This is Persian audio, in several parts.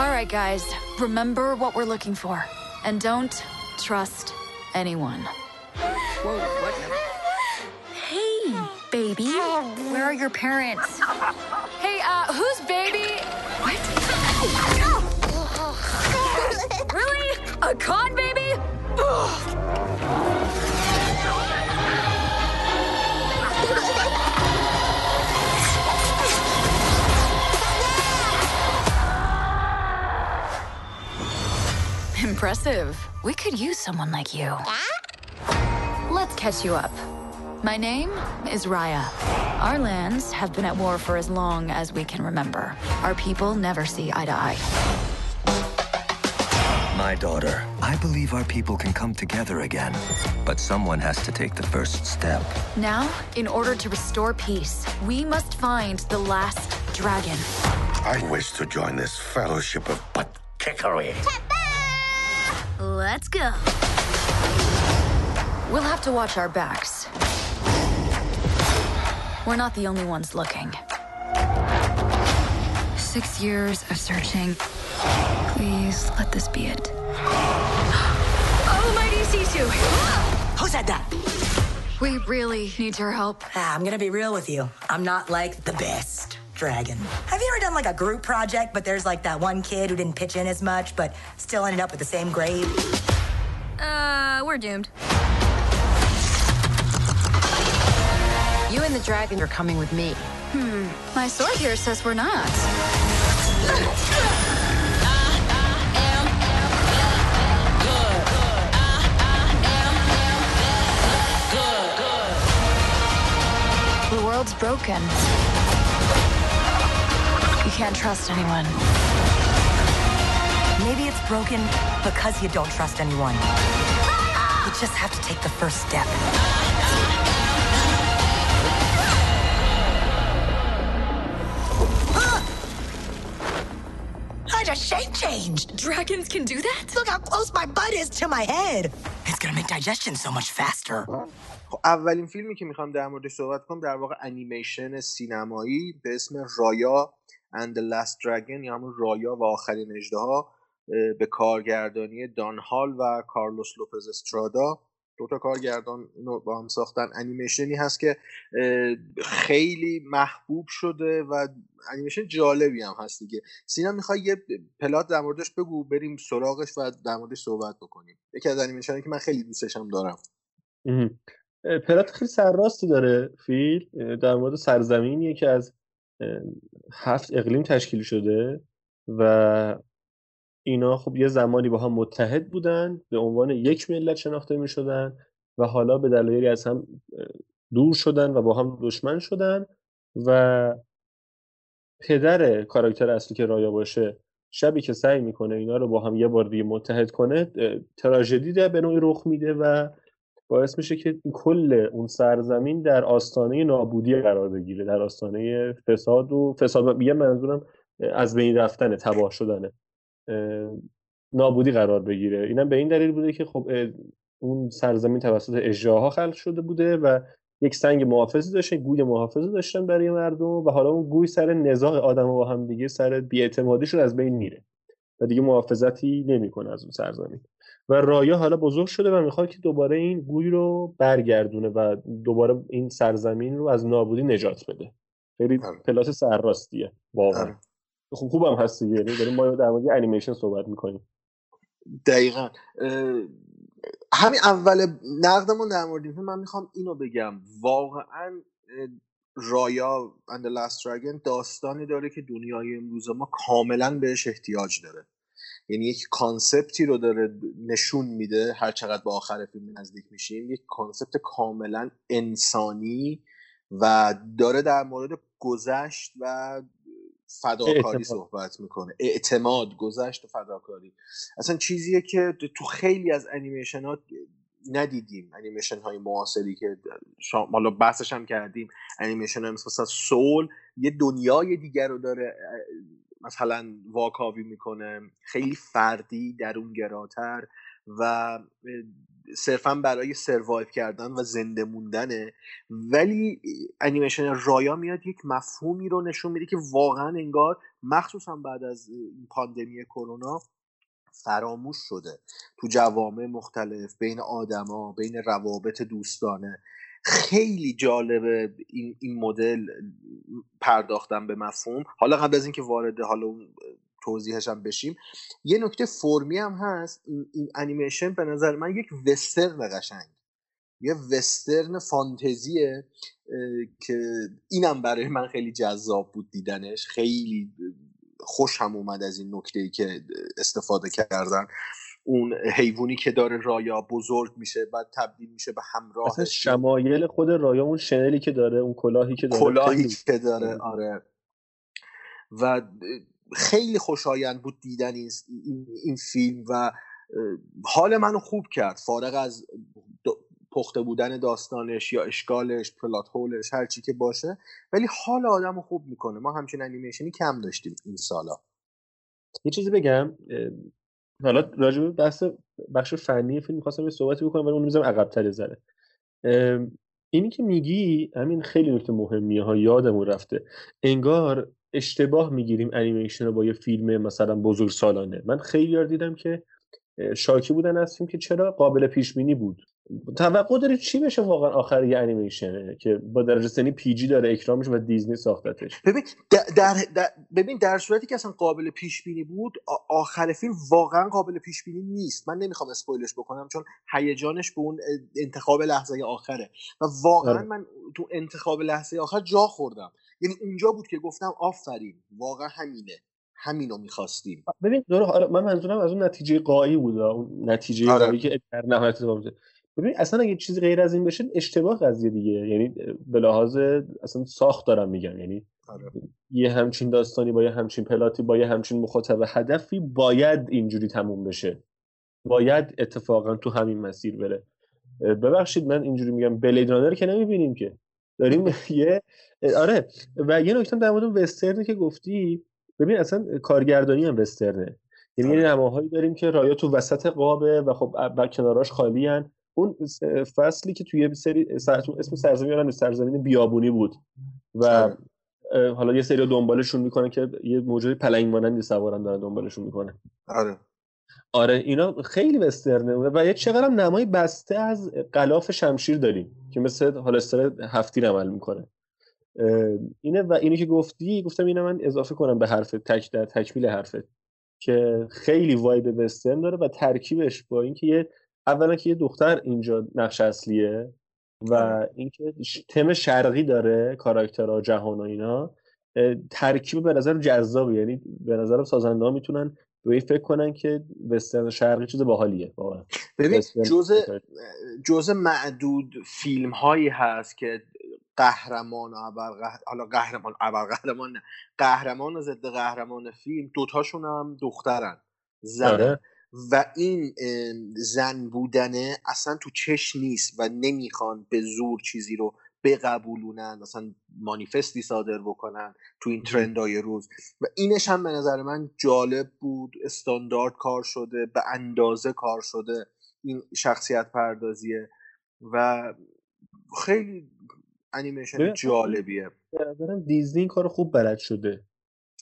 All right, guys, remember what we're looking for. And don't trust anyone. Whoa, what? Hey, baby. Where are your parents? Hey, uh, who's baby? What? really? A con baby? Impressive. We could use someone like you. Let's catch you up. My name is Raya. Our lands have been at war for as long as we can remember. Our people never see eye to eye. My daughter, I believe our people can come together again. But someone has to take the first step. Now, in order to restore peace, we must find the last dragon. I wish to join this fellowship of butt kickery. Let's go. We'll have to watch our backs. We're not the only ones looking. Six years of searching. Please let this be it. Oh, Almighty Sisu! Who said that? We really need your help. Ah, I'm gonna be real with you. I'm not like the best dragon. Have you ever done like a group project, but there's like that one kid who didn't pitch in as much, but still ended up with the same grade? Uh, we're doomed. You and the dragon are coming with me. Hmm. My sword here says we're not. The world's broken. You can't trust anyone. Maybe it's broken because you don't trust anyone. You just have to take the first step. I just shape changed. Dragons can do that? Look how close my butt is to my head. It's gonna make digestion so much faster. خب اولین فیلمی که میخوام در موردش صحبت کنم در واقع انیمیشن سینمایی به اسم رایا the Last Dragon یا همون رایا و آخرین اژدها به کارگردانی دان هال و کارلوس لوپز استرادا. دو تا کارگردان اینو با هم ساختن. انیمیشنی هست که خیلی محبوب شده و انیمیشن جالبی هم هست دیگه. سینا می‌خوای یه پلات در موردش بگو؟ بریم سراغش و در موردش صحبت بکنیم. یکی از انیمیشنی که من خیلی دوستش هم دارم. پلات خیلی سرراستی داره فیل. در مورد سرزمینیه که از هفت اقلیم تشکیل شده و اینا خب یه زمانی با هم متحد بودن به عنوان یک ملت شناخته می شدن و حالا به دلایلی از هم دور شدن و با هم دشمن شدن و پدر کاراکتر اصلی که رایا باشه شبی که سعی می‌کنه اینا رو با هم یه بار دیگه متحد کنه تراژدی در به نوعی رخ میده و باعث میشه که کل اون سرزمین در آستانه نابودی قرار بگیره در آستانه فساد و فساد میگم منظورم از بین رفتن تباه شدنه نابودی قرار بگیره. اینم به این دلیل بوده که خب اون سرزمین توسط اژدها خلق شده بوده و یک سنگ محافظی داشته گوی محافظی داشتن برای مردم و حالا اون گوی سر نزاع آدم با هم دیگه سر بیاعتمادیشون از بین میره و دیگه محافظتی نمی‌کنه از اون سرزمین. و رایا حالا بزرگ شده و می‌خواد که دوباره این گوی رو برگردونه و دوباره این سرزمین رو از نابودی نجات بده. خیلی آره. پلات سرراستیه. واقعا. آره. خوب خوبم هست دیگه. یعنی داریم ما در مورد انیمیشن صحبت می‌کنیم. دقیقا. همین اول نقدمون در مورد این من می‌خوام اینو بگم. واقعا رایا Last Dragon داستانی داره که دنیای امروز ما کاملا بهش احتیاج داره. یعنی یک concept ی رو داره نشون میده هر چقدر به آخر فیلم نزدیک میشیم. یک concept کاملا انسانی و داره در مورد گذشت و فداکاری اعتماد. صحبت می‌کنه. اعتماد گذشت و فداکاری. اصلا چیزیه که تو خیلی از انیمیشن ها ندیدیم. انیمیشن های معاصری که شا... حالا بحثش هم کردیم. انیمیشن های مثل Soul یه دنیای دیگر رو داره مثلا واکاوی می‌کنه خیلی فردی درونگراتر و صرفا برای survive کردن و زنده موندنه. ولی انیمیشن رایا میاد یک مفهومی رو نشون میده که واقعا انگار مخصوصا بعد از این پاندمی کرونا فراموش شده. تو جوامع مختلف بین آدما بین روابط دوستانه. خیلی جالبه این, این مدل پرداختن به مفهوم. حالا قبل از اینکه وارد حالا اون توضیحش هم بشیم یه نکته فرمی هم هست. این, این انیمیشن به نظر من یک وسترن قشنگ. یه وسترن فانتزیه که اینم برای من خیلی جذاب بود دیدنش. خیلی خوش هم اومد از این نکته ای که استفاده کردن. اون حیوانی که داره رایا بزرگ میشه بعد تبدیل میشه به همراه شمایل خود رایا اون شنلی که داره اون کلاهی که داره کلاهی که داره آره. و خیلی خوشایند بود دیدن این, این فیلم و حال منو خوب کرد. فارغ از پخته بودن داستانش یا اشکالش پلات هولش هر چی که باشه ولی حال آدم رو خوب می‌کنه. ما همچین انیمیشنی کم داشتیم این سالا. یه چیزی بگم حالا راجع به بحث بخش فنی فیلم می‌خواستم یه صحبتی بکنم ولی اون می‌ذارم عقب‌تر ذره. اینی که میگی همین خیلی نکته مهمیه ها یادمون رفته. انگار اشتباه می‌گیریم انیمیشن رو با یه فیلم مثلا بزرگ سالانه من خیلی دیدم که شاکی بودن از فیلم که چرا قابل پیش بینی بود. توقع داری چی بشه واقعا آخر یه انیمیشنه که با درجه سنی پی جی داره اکرامش و دیزنی ساختتش؟ ببین در, در, ببین در صورتی که اصلا قابل پیش بینی بود آخر فیلم واقعا قابل پیش بینی نیست. من نمی‌خوام اسپویلش بکنم چون هیجانش به اون انتخاب لحظه آخره. و واقعا آره. من تو انتخاب لحظه آخر جا خوردم. یعنی اونجا بود که گفتم آفرین واقعا همینه. همینو می‌خواستیم. ببین دور آره من منظورم از اون نتیجه قایی بود اون نتیجه آره. که در نهایت ببین اصلا اگه چیزی غیر از این بشه اشتباه قضیه دیگه. یعنی به لحاظ اصلا ساخت دارم میگم. یعنی آره. یه همچین داستانی با یه همچین پلاتی با یه همچین مخاطب هدفی باید اینجوری تموم بشه. باید اتفاقا تو همین مسیر بره. ببخشید من اینجوری میگم بلید رانر که نمی‌بینیم که. داریم یه آره. و یه نکته در مورد وسترن که گفتی ببین اصلا کارگردانی هم وسترنه. یعنی یه آره. نماهایی داریم که رایا تو وسط قابه و خب کناراش خالی هن. اون فصلی که توی سری اسم سرزمین یادم سرزمین بیابونی بود. و آره. حالا یه سری دنبالشون می‌کنه که یه موجود پلنگ مانندی سوارن دارن دنبالشون می‌کنه. آره. آره اینا خیلی وسترنه و یه چقدر هم نمای بسته از قلاف شمشیر داریم که مثل هالستر هفتی عمل می‌کنه. اینه و اینو که گفتی گفتم اینو من اضافه کنم به حرف تک در تکمیل حرفت که خیلی وایب وسترن داره و ترکیبش با اینکه یه اولا که یه دختر اینجا نقش اصلیه و آره. اینکه تم شرقی داره کاراکترها جهان و اینا ترکیب به نظر جذابه یعنی به نظرم سازنده ها می‌تونن به این فکر کنن که وسترن شرقی چیز باحالیه ببین جزء جزء معدود فیلم هایی هست که قهرمان و حالا قهرمان قهرمان نه قهرمان و ضد قهرمان فیلم دوتاشون هم دخترن زن آره. و این زن بودنه اصلا تو چش نیست و نمی‌خوان به زور چیزی رو بقبولونن مثلا مانیفستی صادر بکنن تو این ترندهای روز. و اینش هم به نظر من جالب بود استاندارد کار شده به اندازه کار شده این شخصیت پردازیه و خیلی انیمیشن جالبیه. به نظرم دیزنی کار خوب بلد شده.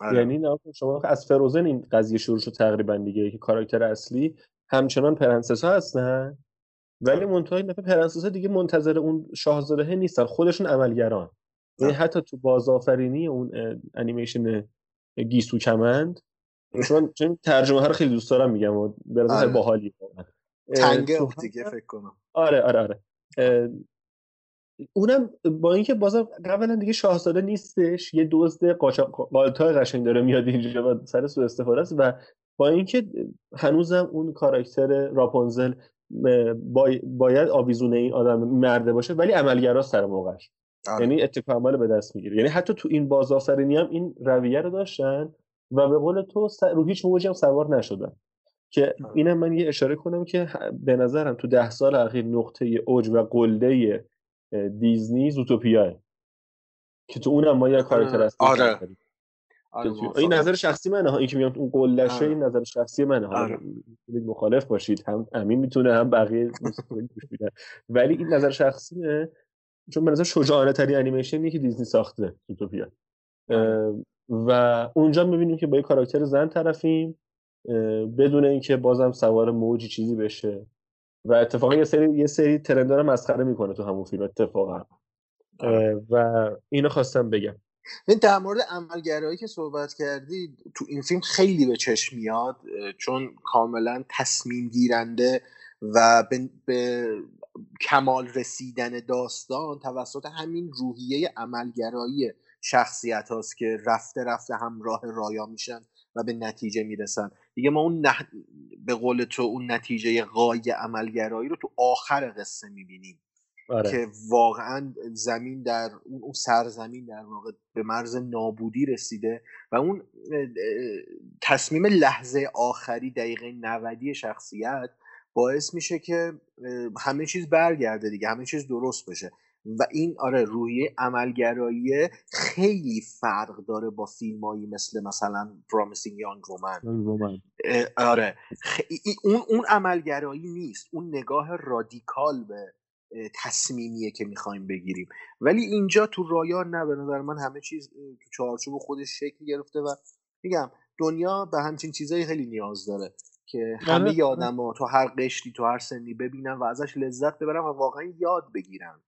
آره. یعنی شما از Frozen این قضیه شروع شد تقریبا دیگه که کاراکتر اصلی. همچنان پرنسس ها هستن. ولی آره. منتها این دفعه پرنسس ها دیگه منتظر اون شاهزاده نیستن. خودشون عملگران. یعنی حتی تو بازآفرینی اون انیمیشن گیسو کمند. چون ترجمه ها رو خیلی دوست دارم میگم و به نظر آره. باحالی تنگه دیگه فکر کنم. آره آره آره. اونم با اینکه بازم قبلا دیگه شاهزاده نیستش یه دزد قالتا قشنگ داره میاد اینجا و سر سو استفاده است و با اینکه هنوزم اون کاراکتر راپونزل باید آویزونه این آدم مرده باشه ولی عملگراست سر موقعش آره. یعنی اتفاق عمل به دست می‌گیره یعنی حتی تو این بازآفرینی هم این رویه رو داشتن و به قول تو رو هیچ موجی هم سوار نشدن که آره. اینم من یه اشاره کنم که به نظرم تو ده سال اخیر نقطه اوج و قلده دیزنی زوتوپیاه که تو اونم ما یه کاراکتر هست آره. آره این نظر شخصی منه ها. این که میگم اون قلشه این نظر شخصی منه ها. آره. مخالف باشید. هم امین می‌تونه هم بقیه ولی این نظر شخصیه چون به نظر شجاعانه ترین انیمیشنی که دیزنی ساخته زوتوپیا و اونجا می‌بینیم که با یه کاراکتر زن طرفیم بدون اینکه بازم سوار موجی چیزی بشه. و اتفاقا یه سری یه سری ترندا رو مسخره می‌کنه تو همون فیلم اتفاقا. و اینو خواستم بگم. این در مورد عملگرایی که صحبت کردی تو این فیلم خیلی به چشم میاد چون کاملا تصمیم گیرنده و به, به کمال رسیدن داستان توسط همین روحیه عملگرایی شخصیت هاست که رفته رفته همراه رایا میشن. و به نتیجه می‌رسن. دیگه ما اون به قول تو اون نتیجه قای عملگرایی رو تو آخر قصه می‌بینیم. آره. که واقعا زمین در اون سرزمین در واقع به مرز نابودی رسیده و اون تصمیم لحظه آخری دقیقه نودی شخصیت باعث میشه که همه چیز برگرده دیگه همه چیز درست بشه. و این آره روحیه عملگرایی خیلی فرق داره با فیلمایی مثل مثلا پرامیسینگ یانگ رومن آره. اون اون عملگرایی نیست. اون نگاه رادیکال به تصمیمیه که می‌خوایم بگیریم. ولی اینجا تو رایا نه به نظر من همه چیز تو چارچوب خودش شکل گرفته و میگم دنیا به همچین چیزایی خیلی نیاز داره که همه آره، آره. تو هر قشری تو هر سنی ببینن و ازش لذت ببرن و واقعا یاد بگیرن.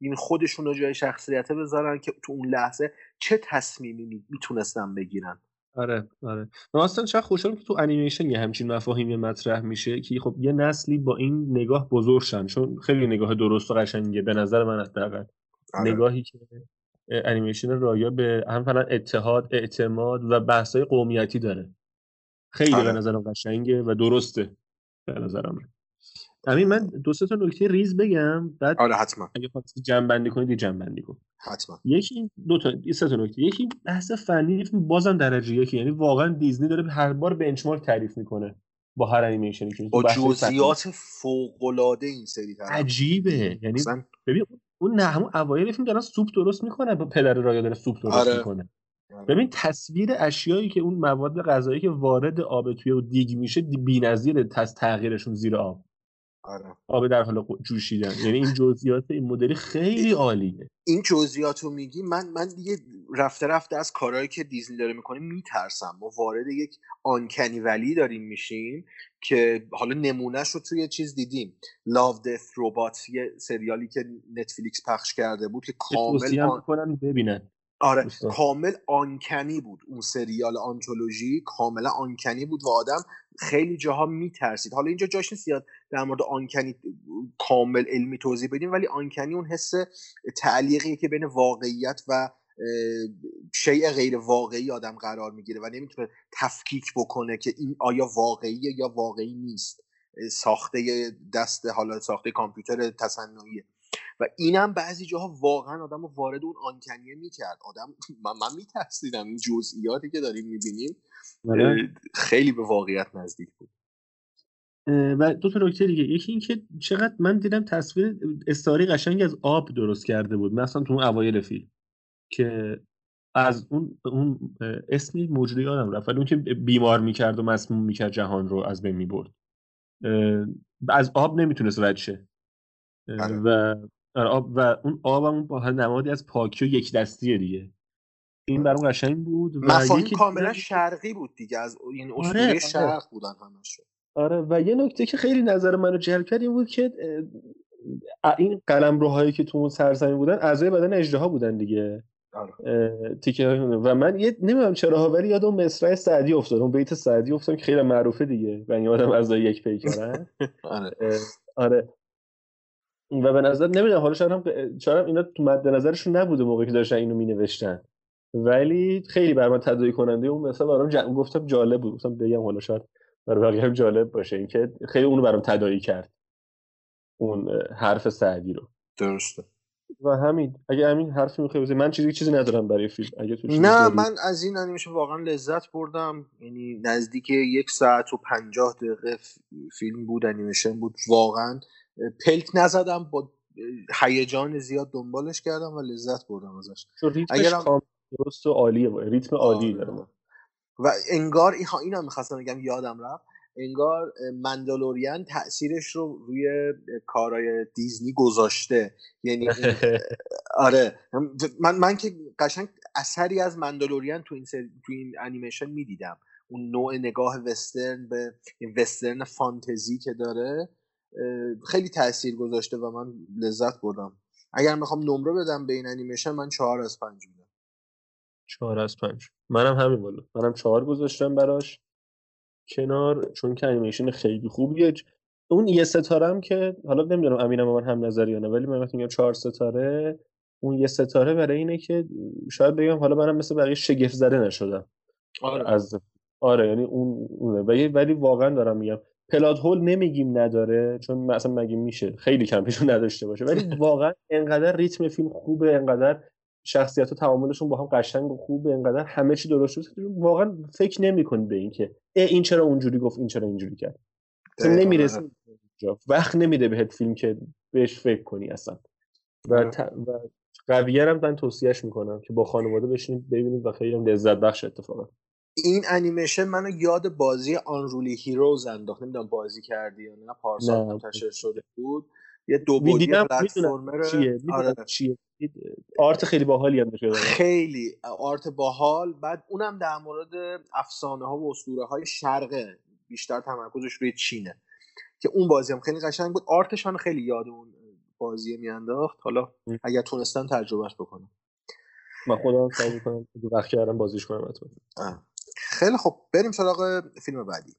این خودشون رو جای شخصیت بذارن که تو اون لحظه چه تصمیمی می‌تونستن بگیرن. آره آره. من اصلا چقدر خوشحالم که تو انیمیشن یه همچین مفاهیمی مطرح میشه که خب یه نسلی با این نگاه بزرگ شن چون خیلی نگاه درست و قشنگه به نظر من حداقل. آره. نگاهی که انیمیشن رایا به هم فعلا اتحاد اعتماد و بحثای قومیتی داره. خیلی آره. به نظرم قشنگه و درسته. به نظرم همین من دو سه تا نکته ریز بگم بعد آره حتما. اگه خواستی جمع بندی کنید جمع بندی کن. حتما. یکی دو تا سه تا نکته. یکی بحث فنی بازم درجه یکی یعنی واقعا دیزنی داره هر بار benchmark تعریف می‌کنه با هر انیمیشنی که با جزئیات فوق العاده این سری طرف. عجیبه. یعنی ببین اون نه همون اوایل فیلم دارن سوپ درست می‌کنه با پدر رایا داره سوپ درست آره. می‌کنه. آره. ببین تصویر اشیایی که اون مواد غذایی که وارد آب توی و دیگ میشه بی‌نظیر تغییرشون زیر آب. آره. آب در حال جوشیدن. یعنی این جزئیات این مدلی خیلی عالیه. این جزئیات رو میگی من من دیگه رفته رفته از کارهایی که دیزنی داره می‌کنه میترسم. ما وارد یک آنکنی ولی داریم میشیم که حالا نمونهش رو توی چیز دیدیم. لاو دث روبات یه سریالی که نتفلیکس پخش کرده بود که کامل آن... ببینن. آره کامل آنکنی بود اون سریال آنتولوژی کاملا آنکنی بود و آدم خیلی جاها میترسید. حالا اینجا جاش نیست زیاد در مورد آنکنی کامل علمی توضیح بدیم ولی آنکنی اون حس تعلیقی که بین واقعیت و شیء غیر واقعی آدم قرار می‌گیره و نمی‌تونه تفکیک بکنه که این آیا واقعیه یا واقعی نیست. ساخته دست حالا ساخته کامپیوتر تصنعیه. و اینم بعضی جاها واقعا آدم رو وارد اون آنکنیه می‌کرد. آدم من, من میترسیدم این جزئیاتی که داریم می‌بینیم آره. خیلی به واقعیت نزدیک بود. و دو تا نکته دیگه. یکی اینکه چقدر من دیدم تصویر استاری قشنگ از آب درست کرده بود. مثلا تو اون اوایل فیلم که از اون اون اسمی موجودی یادم رفت. اون که بیمار می‌کرد و مسموم می‌کرد جهان رو از بین می‌برد. از آب نمی‌تونست رد شه. آره. و آب و اون آبم با نمادی از پاکی و یک دستیه دیگه. این برام قشنگ بود و یکی کاملا شرقی بود دیگه از این آره، آره. شرق بودن همشون. آره و یه نکته که خیلی نظر منو جلب کرد این بود که این قلم روهایی که تو اون سرزمین بودن اعضای بدن اجدها بودن دیگه. آره. تیکه و من یه نمی‌دونم چرا ولی یاد اون مصرع سعدی افتاد. اون بیت سعدی افتادم که خیلی معروفه دیگه. و این آدم از یک پیکرن آره. آره. و به نظر نمی‌دونم حالا شاید هم شاید اینا تو مد نظرشون نبوده موقعی که داشتن اینو مینوشتن. ولی خیلی بر من تداعی کننده اون مثلا برام ج... گفتم جالب بود. گفتم بگم حالا شاید برای بقیه هم جالب باشه. اینکه خیلی اونو برام تداعی کرد. اون حرف سعدی رو. درسته. و همین اگه همین حرفی می‌خوای بزنی من چیزی چیزی ندارم برای فیلم. اگه تو نه من از این انیمیشن واقعا لذت بردم. یعنی نزدیک یک ساعت و پنجاه دقیقه فیلم بود انیمیشن بود. واقعا پلک نزدم با هیجان زیاد دنبالش کردم و لذت بردم ازش. اگر درست و عالیه ریتم عالی داره آره. و انگار این هم می‌خواستم بگم یادم رفت. انگار مندالوریان تاثیرش رو روی کارهای دیزنی گذاشته. یعنی آره. من من که قشنگ اثری از مندالوریان تو این تو این انیمیشن می‌دیدم. اون نوع نگاه وسترن به وسترن فانتزی که داره. خیلی تاثیر گذاشته و من لذت بردم. اگر می‌خوام نمره بدم به این انیمیشن من چهار از پنج میدم. چهار از پنج. منم همین بالا. منم چهار گذاشتم براش. کنار چون که انیمیشن خیلی خوبیه. اون یه ستاره هم که حالا نمی‌دونم امینم من هم نظری یا نه ولی من وقتی میگم چهار ستاره اون یه ستاره برای اینه که شاید بگم حالا منم مثل بقیه شگفت زده نشدم. آره. از آره یعنی اون اونه. ولی ولی واقعا دارم میگم پلات هول نمیگیم نداره چون مثلا مگه میشه؟ خیلی کم پیشون نداشته باشه. ولی واقعا انقدر ریتم فیلم خوبه انقدر شخصیت و تعاملشون با هم قشنگ و خوبه انقدر همه چی درست شده. واقعا فکر نمی‌کنی به این که این چرا اونجوری گفت این چرا اینجوری کرد. نمی‌رسی وقت نمیده بهت فیلم که بهش فکر کنی اصلا. و, آره. ت... و قویه هم من توصیهش می‌کنم که با خانواده بشینید ببینید و خیلی لذت بخش اتفاقا. این انیمیشن منو یاد بازی آنرولی هیروز انداخت. نمی‌دونم بازی کردی یا نه. پارسال منتشر شده بود. یه دو بعدی پلتفرمر چیه آره. چیه. آرت خیلی باحالی هم داره خیلی آرت باحال. بعد اونم در مورد افسانه ها و اسطوره های شرقه بیشتر تمرکزش روی چینه. که اون بازی هم خیلی قشنگ بود. آرتش من خیلی یاد اون بازی میانداخت. حالا اگر تونستن تجربهش بکنم. من خودم سعی می‌کنم وقت کردم بازیش کنم خیلی خب بریم سراغ فیلم بعدی.